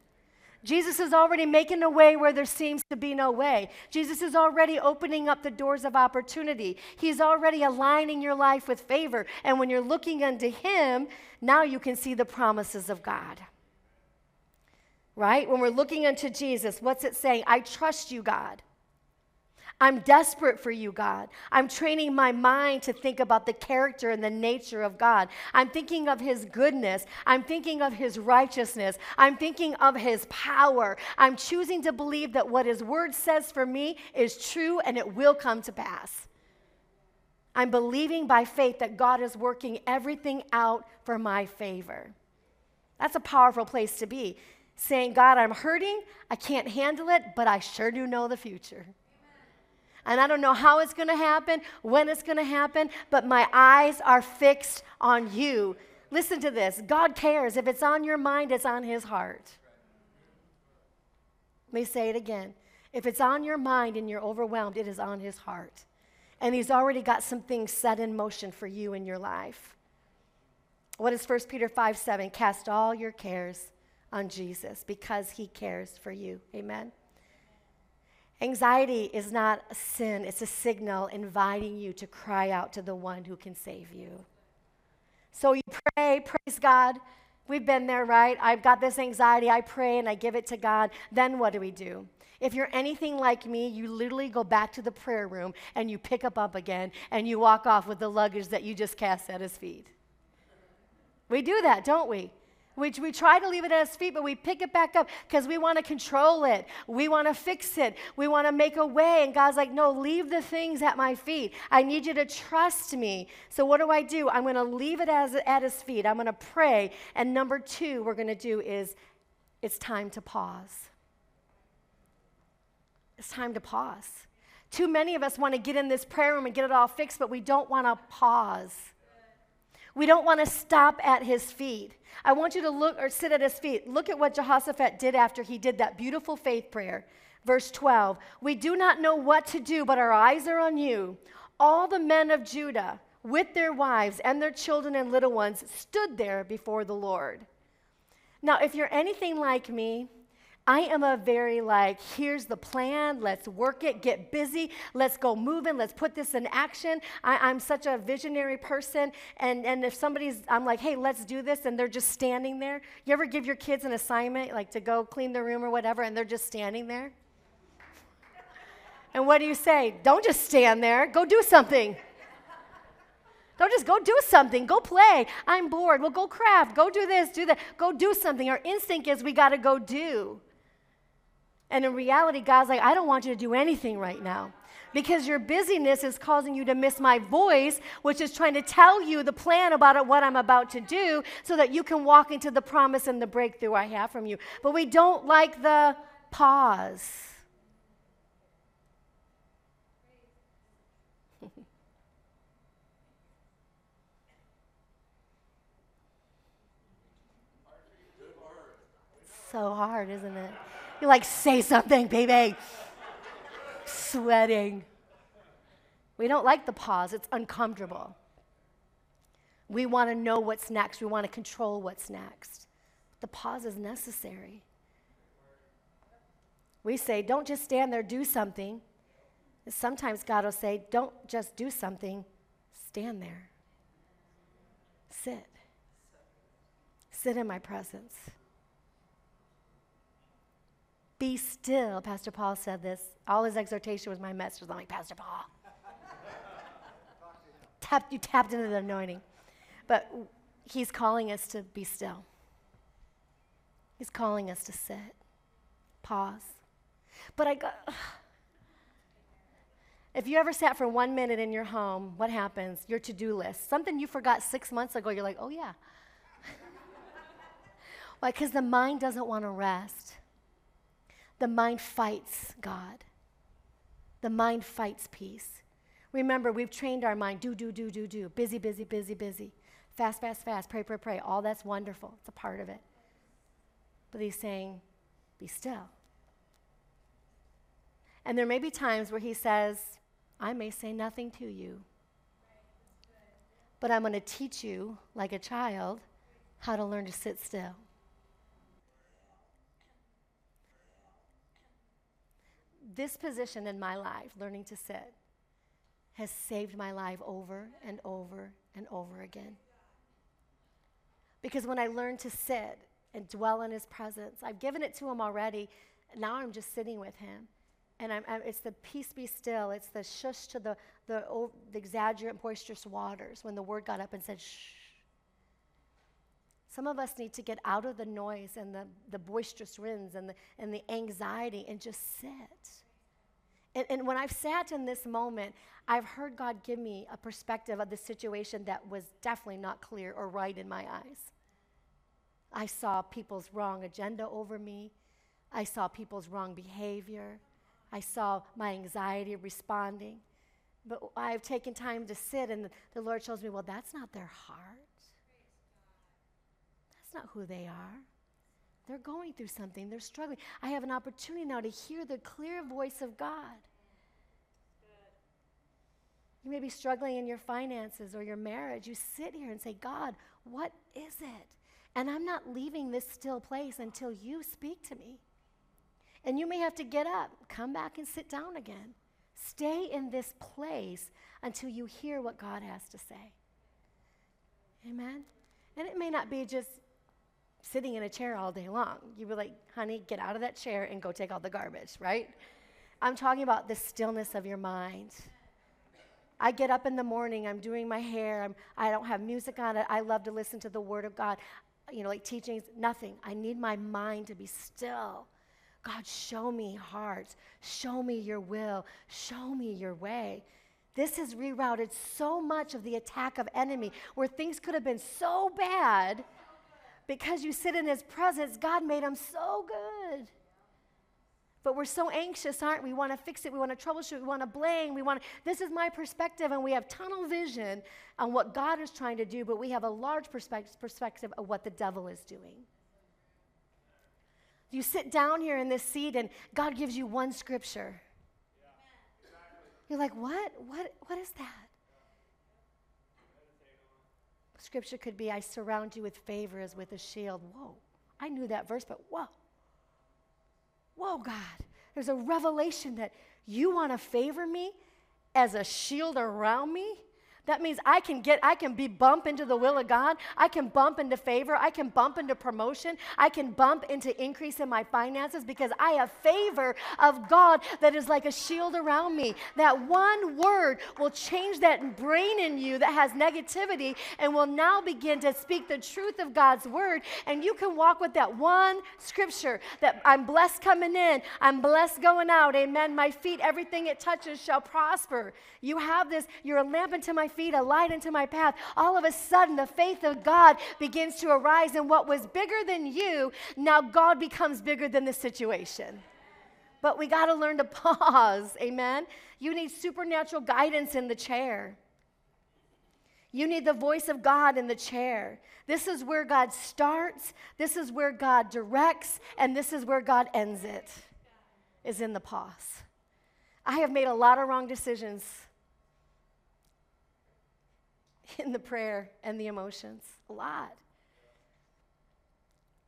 Jesus is already making a way where there seems to be no way. Jesus is already opening up the doors of opportunity. He's already aligning your life with favor. And when you're looking unto Him, now you can see the promises of God. Right? When we're looking unto Jesus, what's it saying? I trust you, God. I'm desperate for you, God. I'm training my mind to think about the character and the nature of God. I'm thinking of His goodness. I'm thinking of His righteousness. I'm thinking of His power. I'm choosing to believe that what His word says for me is true and it will come to pass. I'm believing by faith that God is working everything out for my favor. That's a powerful place to be. Saying, God, I'm hurting, I can't handle it, but I sure do know the future and I don't know how it's going to happen, when it's going to happen, but my eyes are fixed on you. Listen to this God cares. If it's on your mind, it's on his heart. Let me say it again. If it's on your mind and you're overwhelmed, it is on his heart. And he's already got some things set in motion for you in your life. What is 1 Peter 5 7? Cast all your cares on Jesus because he cares for you. Amen. Anxiety is not a sin, it's a signal inviting you to cry out to the one who can save you. So you pray, praise God. We've been there, right? I've got this anxiety. I pray and I give it to God. Then what do we do? If you're anything like me, you literally go back to the prayer room and you pick up up again and you walk off with the luggage that you just cast at his feet. We do that, don't we? We, we try to leave it at his feet, but we pick it back up because we want to control it. We want to fix it. We want to make a way. And God's like, no, leave the things at my feet. I need you to trust me. So what do I do? I'm going to leave it as, at his feet. I'm going to pray. And number two, we're going to do is it's time to pause. It's time to pause. Too many of us want to get in this prayer room and get it all fixed, but we don't want to pause. We don't want to stop at his feet. I want you to look or sit at his feet. Look at what Jehoshaphat did after he did that beautiful faith prayer. Verse 12 We do not know what to do, but our eyes are on you. All the men of Judah, with their wives and their children and little ones, stood there before the Lord. Now, if you're anything like me, I am a very like, here's the plan, let's work it, get busy, let's go moving, let's put this in action. I, am such a visionary person. And, and if somebody's, I'm like, hey, let's do this, and they're just standing there. You ever give your kids an assignment, like to go clean the room or whatever, and they're just standing there? And what do you say? Don't just stand there, go do something. Don't just go do something. Go play. I'm bored. Well, go craft. Go do this, do that. Go do something. Our instinct is we got to go do. And in reality, God's like, I don't want you to do anything right now because your busyness is causing you to miss my voice, which is trying to tell you the plan about what I'm about to do so that you can walk into the promise and the breakthrough I have from you. But we don't like the pause. so hard, isn't it? You're like, say something, baby. Sweating. We don't like the pause, it's uncomfortable. We want to know what's next, we want to control what's next. The pause is necessary. We say, don't just stand there, do something. Sometimes God will say, don't just do something, stand there. Sit. Sit in my presence. Be still. Pastor Paul said this. All his exhortation was my message. I'm like, Pastor Paul. Tap, you tapped into the anointing. But he's calling us to be still. He's calling us to sit, pause. But I got. If you ever sat for one minute in your home, what happens? Your to do list. Something you forgot six months ago, you're like, oh yeah. Why? Because the mind doesn't want to rest. The mind fights God. The mind fights peace. Remember, we've trained our mind do, do, do, do, do. Busy, busy, busy, busy. Fast, fast, fast. Pray, pray, pray. All that's wonderful. It's a part of it. But he's saying, be still. And there may be times where he says, I may say nothing to you, but I'm going to teach you, like a child, how to learn to sit still. This position in my life, learning to sit, has saved my life over and over and over again. Because when I learned to sit and dwell in his presence, I've given it to him already. Now I'm just sitting with him. And I'm, I'm, it's the peace be still. It's the shush to the, the, the exaggerate, boisterous waters when the word got up and said, shh. Some of us need to get out of the noise and the, the boisterous winds and the, and the anxiety and just sit. And, and when I've sat in this moment, I've heard God give me a perspective of the situation that was definitely not clear or right in my eyes. I saw people's wrong agenda over me. I saw people's wrong behavior. I saw my anxiety responding. But I've taken time to sit, and the, Lord shows me, well, that's not their heart. That's not who they are. They're going through something, they're struggling. I have an opportunity now to hear the clear voice of God. You may be struggling in your finances or your marriage. You sit here and say, God, what is it? And I'm not leaving this still place until you speak to me. And you may have to get up, come back and sit down again. Stay in this place until you hear what God has to say. Amen? And it may not be just sitting in a chair all day long. you'd be like, honey, get out of that chair and go take out the garbage, right? I'm talking about the stillness of your mind. I get up in the morning, I'm doing my hair, I'm, I don't have music on it. I love to listen to the Word of God, you know, like teachings, nothing. I need my mind to be still. God, show me hearts, show me your will, show me your way. This has rerouted so much of the attack of enemy where things could have been so bad because you sit in his presence, God made them so good. But we're so anxious, aren't we? We want to fix it, we want to troubleshoot, we want to blame, we want to, this is my perspective, and we have tunnel vision on what God is trying to do, but we have a large perspective of what the devil is doing. You sit down here in this seat, and God gives you one scripture. You're like, what? What, what is that? Scripture could be, I surround you with favor as with a shield. Whoa, I knew that verse, but whoa. Whoa, God, there's a revelation that you want to favor me as a shield around me? That means I can get, I can be bump into the will of God. I can bump into favor. I can bump into promotion. I can bump into increase in my finances because I have favor of God that is like a shield around me. That one word will change that brain in you that has negativity and will now begin to speak the truth of God's word. And you can walk with that one scripture that I'm blessed coming in, I'm blessed going out. Amen. My feet, everything it touches shall prosper. You have this, you're a lamp unto my feet, a light into my path. All of a sudden, the faith of God begins to arise, and what was bigger than you, now God becomes bigger than the situation. But we got to learn to pause, amen? You need supernatural guidance in the chair. You need the voice of God in the chair. This is where God starts, this is where God directs, and this is where God ends it, is in the pause. I have made a lot of wrong decisions in the prayer and the emotions, a lot.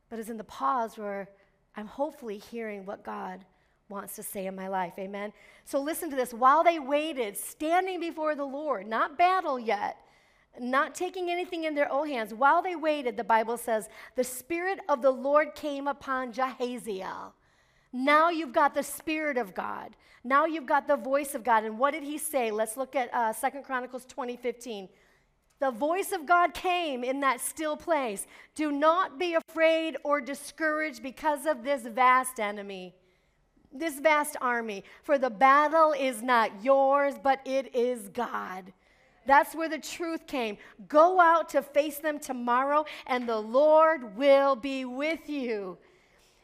But it's in the pause where I'm hopefully hearing what God wants to say in my life. Amen. So listen to this. While they waited, standing before the Lord, not battle yet, not taking anything in their own hands, while they waited, the Bible says, the Spirit of the Lord came upon Jahaziel. Now you've got the Spirit of God. Now you've got the voice of God. And what did he say? Let's look at uh, 2 Chronicles 20 15. The voice of God came in that still place. Do not be afraid or discouraged because of this vast enemy, this vast army, for the battle is not yours, but it is God. That's where the truth came. Go out to face them tomorrow, and the Lord will be with you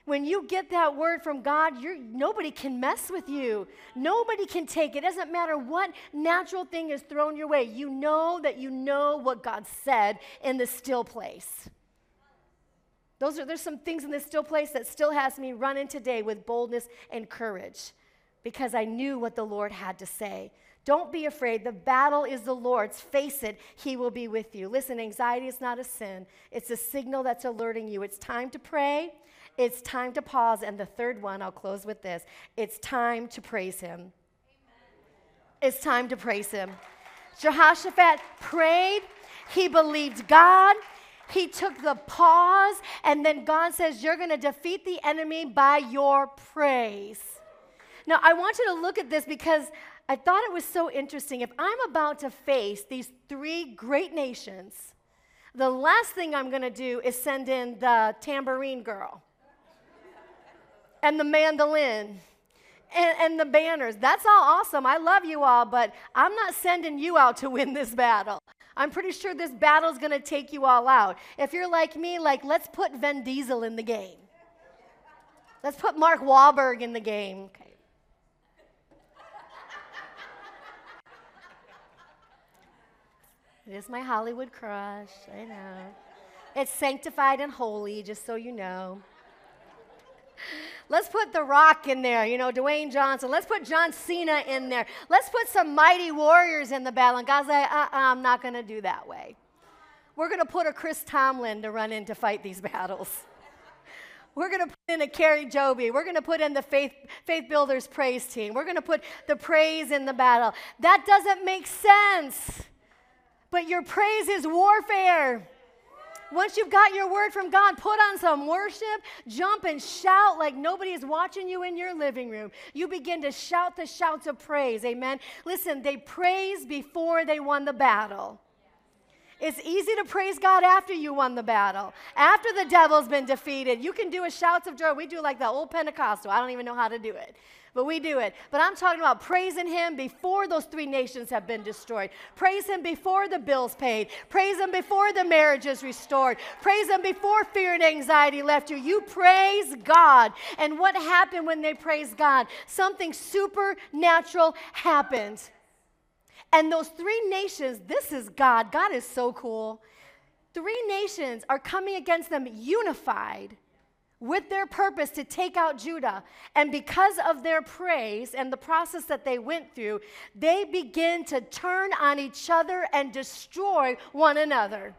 when you get that word from God, nobody can mess with you. Nobody can take it. It doesn't matter what natural thing is thrown your way. You know that you know what God said in the still place. Those are, there's some things in this still place that still has me running today with boldness and courage because I knew what the Lord had to say. Don't be afraid. The battle is the Lord's. Face it, He will be with you. Listen, anxiety is not a sin, it's a signal that's alerting you. It's time to pray. It's time to pause. And the third one, I'll close with this it's time to praise him. Amen. It's time to praise him. Jehoshaphat prayed, he believed God. He took the pause, and then God says, You're going to defeat the enemy by your praise. Now, I want you to look at this because I thought it was so interesting. If I'm about to face these three great nations, the last thing I'm going to do is send in the tambourine girl and the mandolin and, and, the banners. That's all awesome. I love you all, but I'm not sending you out to win this battle. I'm pretty sure this battle is going to take you all out. If you're like me, like, let's put Vin Diesel in the game. Let's put Mark Wahlberg in the game. Okay. It is my Hollywood crush. I know. It's sanctified and holy, just so you know. Let's put The Rock in there, you know, Dwayne Johnson. Let's put John Cena in there. Let's put some mighty warriors in the battle. And God's like, uh-uh, I'm not going to do that way. We're going to put a Chris Tomlin to run in to fight these battles. We're going to put in a Kari Jobe. We're going to put in the Faith, Faith Builders praise team. We're going to put the praise in the battle. That doesn't make sense. But your praise is warfare. Once you've got your word from God, put on some worship, jump and shout like nobody is watching you in your living room. You begin to shout the shouts of praise. Amen. Listen, they praised before they won the battle. It's easy to praise God after you won the battle, after the devil's been defeated. You can do a shouts of joy. We do like the old Pentecostal. I don't even know how to do it but we do it. But I'm talking about praising Him before those three nations have been destroyed. Praise Him before the bills paid. Praise Him before the marriage is restored. Praise Him before fear and anxiety left you. You praise God. And what happened when they praised God? Something supernatural happened. And those three nations, this is God. God is so cool. Three nations are coming against them unified with their purpose to take out Judah. And because of their praise and the process that they went through, they begin to turn on each other and destroy one another.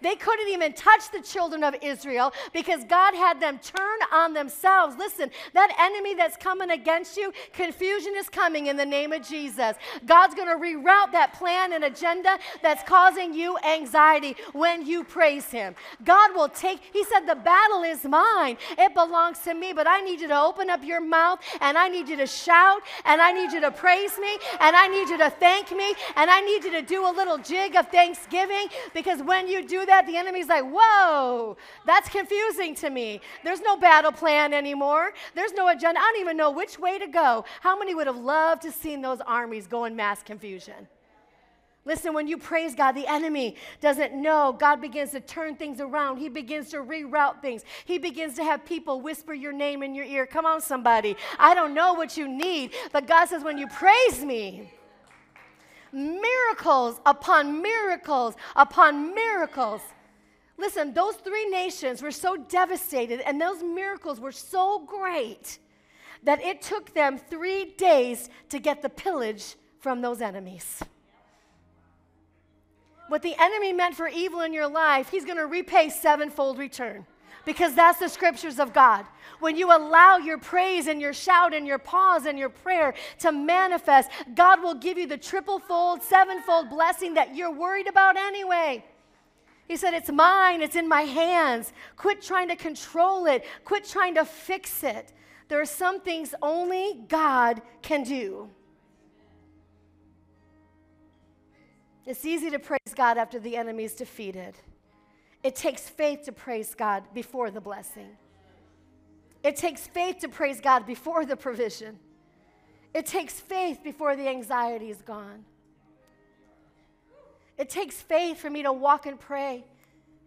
They couldn't even touch the children of Israel because God had them turn on themselves. Listen, that enemy that's coming against you, confusion is coming in the name of Jesus. God's going to reroute that plan and agenda that's causing you anxiety when you praise Him. God will take, He said, the battle is mine. It belongs to me, but I need you to open up your mouth and I need you to shout and I need you to praise me and I need you to thank me and I need you to do a little jig of thanksgiving because when you do that, the enemy's like, whoa, that's confusing to me. There's no battle plan anymore. There's no agenda. I don't even know which way to go. How many would have loved to seen those armies go in mass confusion? Listen, when you praise God, the enemy doesn't know. God begins to turn things around. He begins to reroute things. He begins to have people whisper your name in your ear. Come on, somebody. I don't know what you need, but God says, when you praise me, miracles upon miracles upon miracles. Listen, those three nations were so devastated, and those miracles were so great that it took them three days to get the pillage from those enemies what the enemy meant for evil in your life, he's going to repay sevenfold return because that's the scriptures of God. When you allow your praise and your shout and your pause and your prayer to manifest, God will give you the triple fold, sevenfold blessing that you're worried about anyway. He said, It's mine, it's in my hands. Quit trying to control it, quit trying to fix it. There are some things only God can do. It's easy to praise God after the enemy is defeated. It takes faith to praise God before the blessing. It takes faith to praise God before the provision. It takes faith before the anxiety is gone. It takes faith for me to walk and pray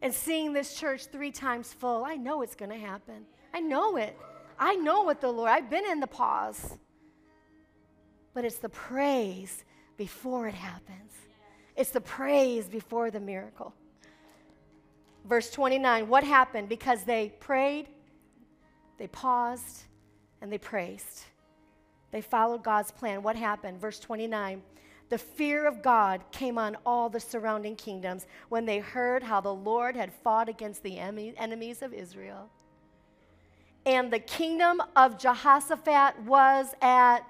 and seeing this church three times full. I know it's going to happen. I know it. I know what the Lord, I've been in the pause. But it's the praise before it happens. It's the praise before the miracle. Verse 29 what happened? Because they prayed, they paused, and they praised. They followed God's plan. What happened? Verse 29 the fear of God came on all the surrounding kingdoms when they heard how the Lord had fought against the enemies of Israel. And the kingdom of Jehoshaphat was at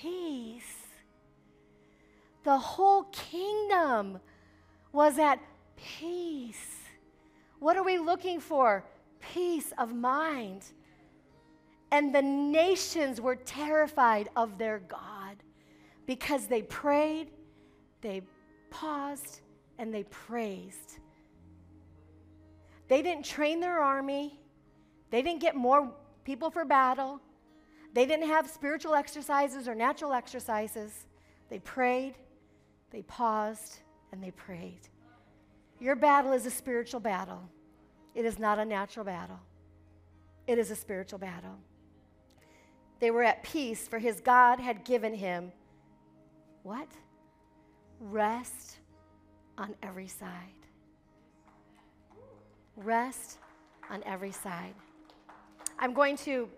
peace the whole kingdom was at peace. What are we looking for? Peace of mind. And the nations were terrified of their God because they prayed, they paused, and they praised. They didn't train their army, they didn't get more people for battle, they didn't have spiritual exercises or natural exercises. They prayed, they paused and they prayed. Your battle is a spiritual battle, it is not a natural battle, it is a spiritual battle. They were at peace, for his God had given him what? Rest on every side. Rest on every side. I'm going to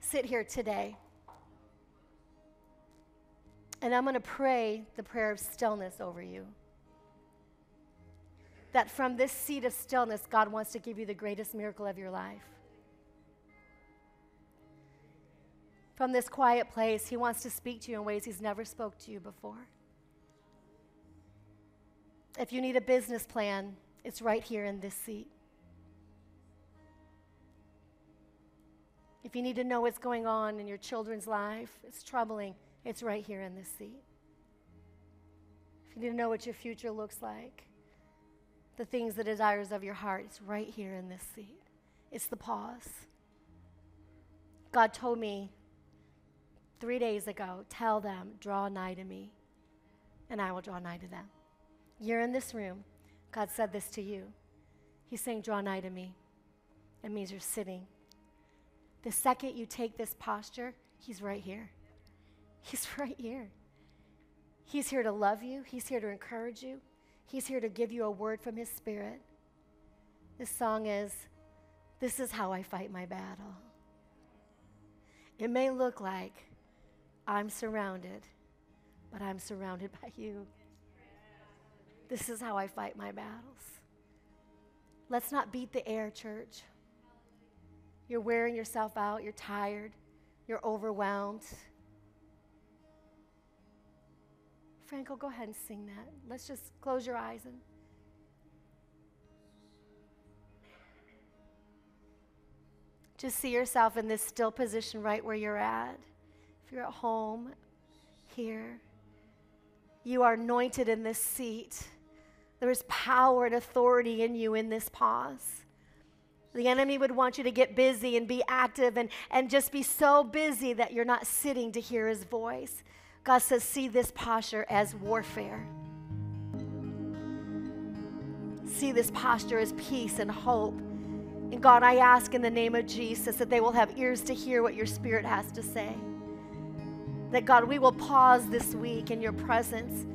sit here today and I'm going to pray the prayer of stillness over you. That from this seat of stillness, God wants to give you the greatest miracle of your life. From this quiet place, He wants to speak to you in ways He's never spoke to you before. If you need a business plan, it's right here in this seat. If you need to know what's going on in your children's life, it's troubling it's right here in this seat. If you need to know what your future looks like, the things, the desires of your heart, it's right here in this seat. It's the pause. God told me three days ago, tell them, draw nigh to me, and I will draw nigh to them. You're in this room. God said this to you. He's saying, draw nigh to me. It means you're sitting. The second you take this posture, He's right here. He's right here. He's here to love you, He's here to encourage you, He's here to give you a word from His Spirit. This song is This is how I fight my battle. It may look like I'm surrounded, but I'm surrounded by you. This is how I fight my battles. Let's not beat the air, church. You're wearing yourself out, you're tired, you're overwhelmed. Franco, go ahead and sing that. Let's just close your eyes and. Just see yourself in this still position right where you're at. If you're at home, here, you are anointed in this seat. There is power and authority in you in this pause. The enemy would want you to get busy and be active and, and just be so busy that you're not sitting to hear his voice. God says, see this posture as warfare. See this posture as peace and hope. And God, I ask in the name of Jesus that they will have ears to hear what your spirit has to say. That God, we will pause this week in your presence.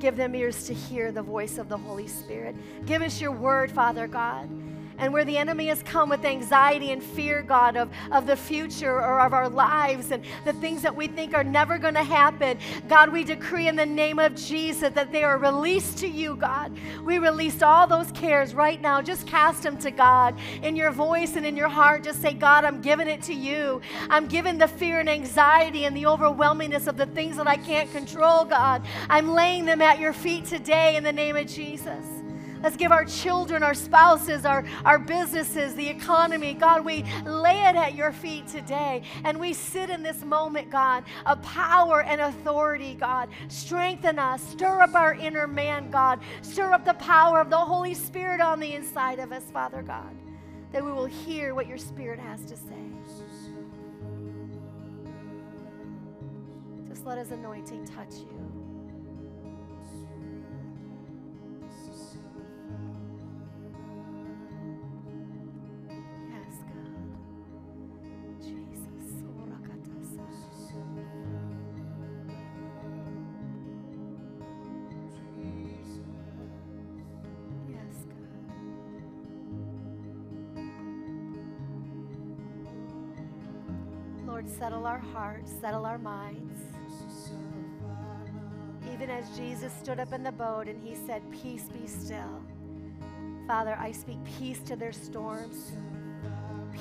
Give them ears to hear the voice of the Holy Spirit. Give us your word, Father God and where the enemy has come with anxiety and fear, God, of, of the future or of our lives and the things that we think are never going to happen. God, we decree in the name of Jesus that they are released to you, God. We release all those cares right now. Just cast them to God in your voice and in your heart. Just say, God, I'm giving it to you. I'm giving the fear and anxiety and the overwhelmingness of the things that I can't control, God. I'm laying them at your feet today in the name of Jesus. Let's give our children, our spouses, our, our businesses, the economy. God, we lay it at your feet today. And we sit in this moment, God, of power and authority, God. Strengthen us. Stir up our inner man, God. Stir up the power of the Holy Spirit on the inside of us, Father God, that we will hear what your Spirit has to say. Just let his anointing touch you. Settle our hearts, settle our minds. Even as Jesus stood up in the boat and he said, Peace be still. Father, I speak peace to their storms,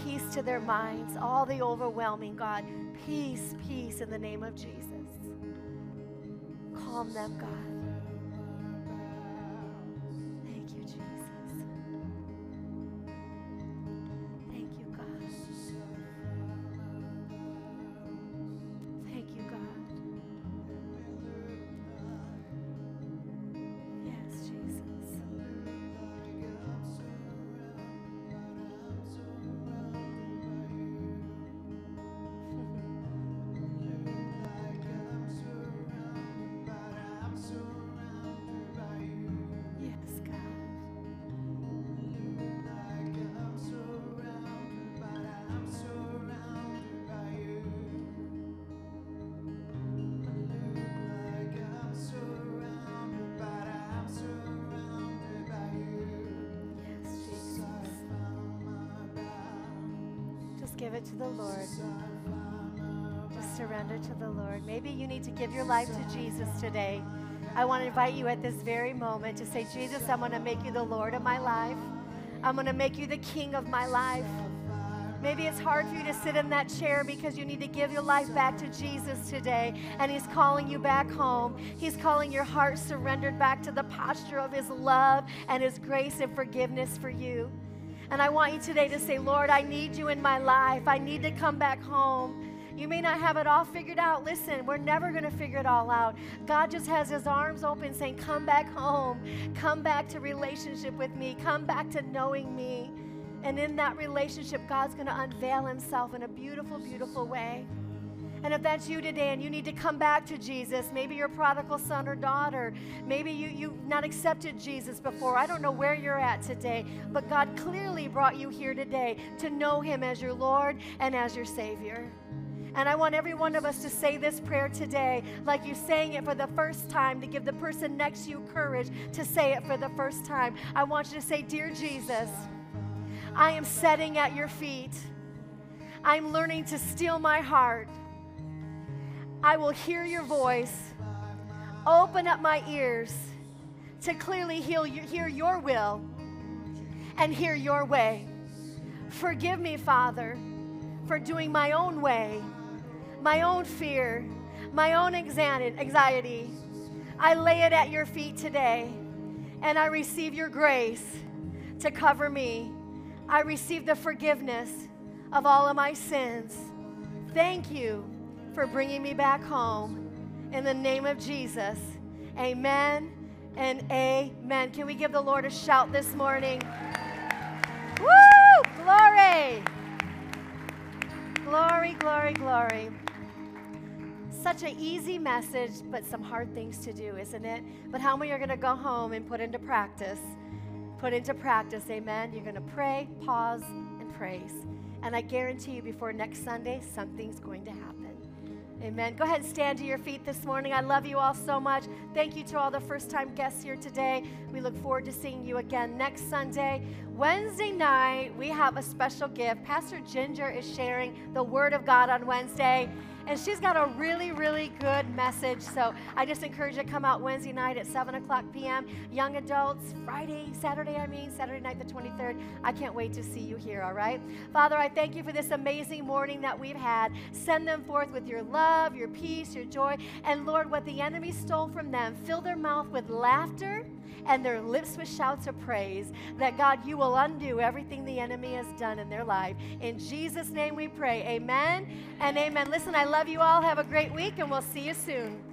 peace to their minds, all the overwhelming, God. Peace, peace in the name of Jesus. Calm them, God. To the Lord. Just surrender to the Lord. Maybe you need to give your life to Jesus today. I want to invite you at this very moment to say, Jesus, I'm going to make you the Lord of my life. I'm going to make you the King of my life. Maybe it's hard for you to sit in that chair because you need to give your life back to Jesus today, and He's calling you back home. He's calling your heart surrendered back to the posture of His love and His grace and forgiveness for you. And I want you today to say, Lord, I need you in my life. I need to come back home. You may not have it all figured out. Listen, we're never going to figure it all out. God just has his arms open saying, Come back home. Come back to relationship with me. Come back to knowing me. And in that relationship, God's going to unveil himself in a beautiful, beautiful way. And if that's you today and you need to come back to Jesus, maybe you're prodigal son or daughter, maybe you, you've not accepted Jesus before. I don't know where you're at today, but God clearly brought you here today to know Him as your Lord and as your Savior. And I want every one of us to say this prayer today, like you're saying it for the first time, to give the person next to you courage to say it for the first time. I want you to say, Dear Jesus, I am setting at your feet. I'm learning to steal my heart I will hear your voice. Open up my ears to clearly hear your will and hear your way. Forgive me, Father, for doing my own way, my own fear, my own anxiety. I lay it at your feet today, and I receive your grace to cover me. I receive the forgiveness of all of my sins. Thank you for bringing me back home. In the name of Jesus, amen and amen. Can we give the Lord a shout this morning? Woo! Glory! Glory, glory, glory. Such an easy message, but some hard things to do, isn't it? But how many are going to go home and put into practice? Put into practice, amen. You're going to pray, pause, and praise. And I guarantee you, before next Sunday, something's going to happen. Amen. Go ahead and stand to your feet this morning. I love you all so much. Thank you to all the first time guests here today. We look forward to seeing you again next Sunday. Wednesday night, we have a special gift. Pastor Ginger is sharing the Word of God on Wednesday. And she's got a really, really good message. So I just encourage you to come out Wednesday night at 7 o'clock p.m. Young adults, Friday, Saturday, I mean, Saturday night, the 23rd. I can't wait to see you here, all right? Father, I thank you for this amazing morning that we've had. Send them forth with your love, your peace, your joy. And Lord, what the enemy stole from them, fill their mouth with laughter and their lips with shouts of praise. That God, you will undo everything the enemy has done in their life. In Jesus' name we pray. Amen and amen. Listen, I love you all. Have a great week, and we'll see you soon.